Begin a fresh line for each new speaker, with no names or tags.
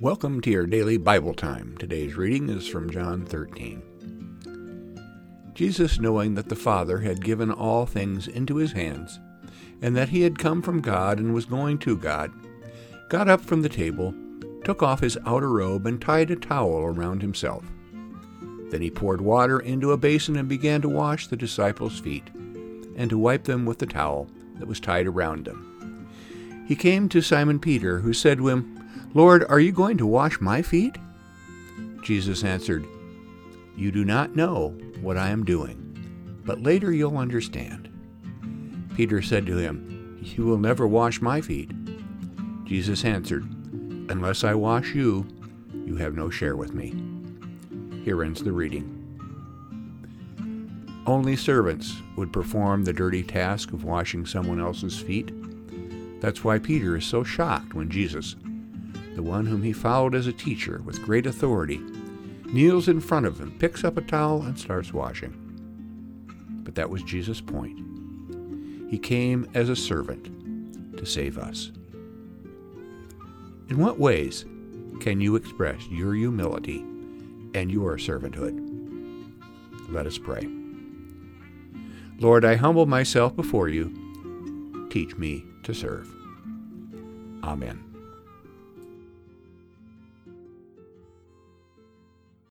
Welcome to your daily Bible time. Today's reading is from John 13. Jesus, knowing that the Father had given all things into his hands, and that he had come from God and was going to God, got up from the table, took off his outer robe, and tied a towel around himself. Then he poured water into a basin and began to wash the disciples' feet, and to wipe them with the towel that was tied around them. He came to Simon Peter, who said to him, Lord, are you going to wash my feet? Jesus answered, You do not know what I am doing, but later you'll understand. Peter said to him, You will never wash my feet. Jesus answered, Unless I wash you, you have no share with me. Here ends the reading. Only servants would perform the dirty task of washing someone else's feet. That's why Peter is so shocked when Jesus, the one whom he followed as a teacher with great authority, kneels in front of him, picks up a towel, and starts washing. But that was Jesus' point. He came as a servant to save us. In what ways can you express your humility and your servanthood? Let us pray. Lord, I humble myself before you. Teach me to serve. Amen.